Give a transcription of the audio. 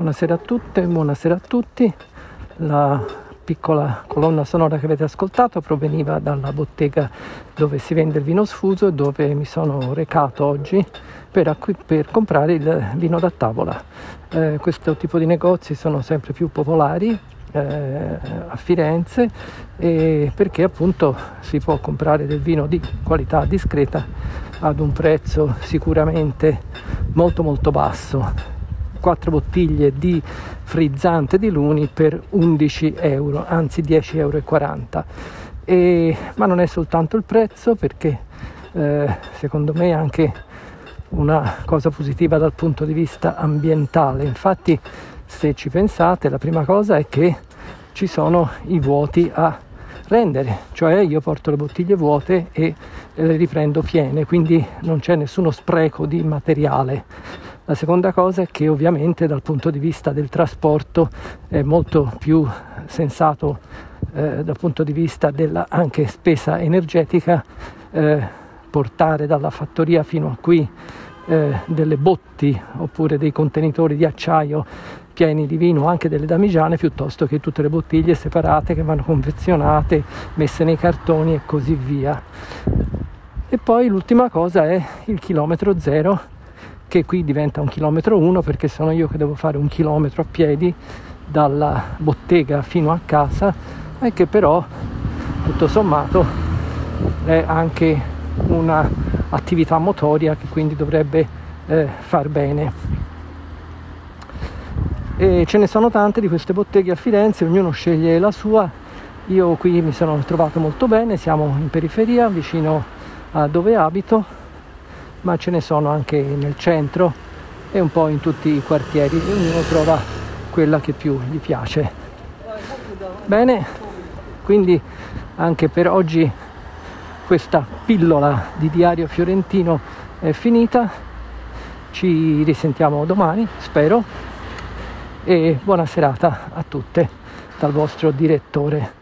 Buonasera a tutte, buonasera a tutti. La piccola colonna sonora che avete ascoltato proveniva dalla bottega dove si vende il vino sfuso e dove mi sono recato oggi per, acqu- per comprare il vino da tavola. Eh, questo tipo di negozi sono sempre più popolari eh, a Firenze perché appunto si può comprare del vino di qualità discreta ad un prezzo sicuramente molto molto basso 4 bottiglie di frizzante di luni per 11 euro, anzi 10,40 euro. E, ma non è soltanto il prezzo perché eh, secondo me è anche una cosa positiva dal punto di vista ambientale. Infatti se ci pensate la prima cosa è che ci sono i vuoti a rendere, cioè io porto le bottiglie vuote e le riprendo piene, quindi non c'è nessuno spreco di materiale. La seconda cosa è che ovviamente dal punto di vista del trasporto è molto più sensato eh, dal punto di vista della anche spesa energetica eh, portare dalla fattoria fino a qui eh, delle botti oppure dei contenitori di acciaio pieni di vino, anche delle damigiane, piuttosto che tutte le bottiglie separate che vanno confezionate, messe nei cartoni e così via. E poi l'ultima cosa è il chilometro zero che qui diventa un chilometro uno perché sono io che devo fare un chilometro a piedi dalla bottega fino a casa e che però tutto sommato è anche un'attività motoria che quindi dovrebbe eh, far bene. E ce ne sono tante di queste botteghe a Firenze, ognuno sceglie la sua. Io qui mi sono trovato molto bene, siamo in periferia, vicino a dove abito ma ce ne sono anche nel centro e un po' in tutti i quartieri, ognuno trova quella che più gli piace. Bene, quindi anche per oggi questa pillola di diario fiorentino è finita, ci risentiamo domani, spero, e buona serata a tutte dal vostro direttore.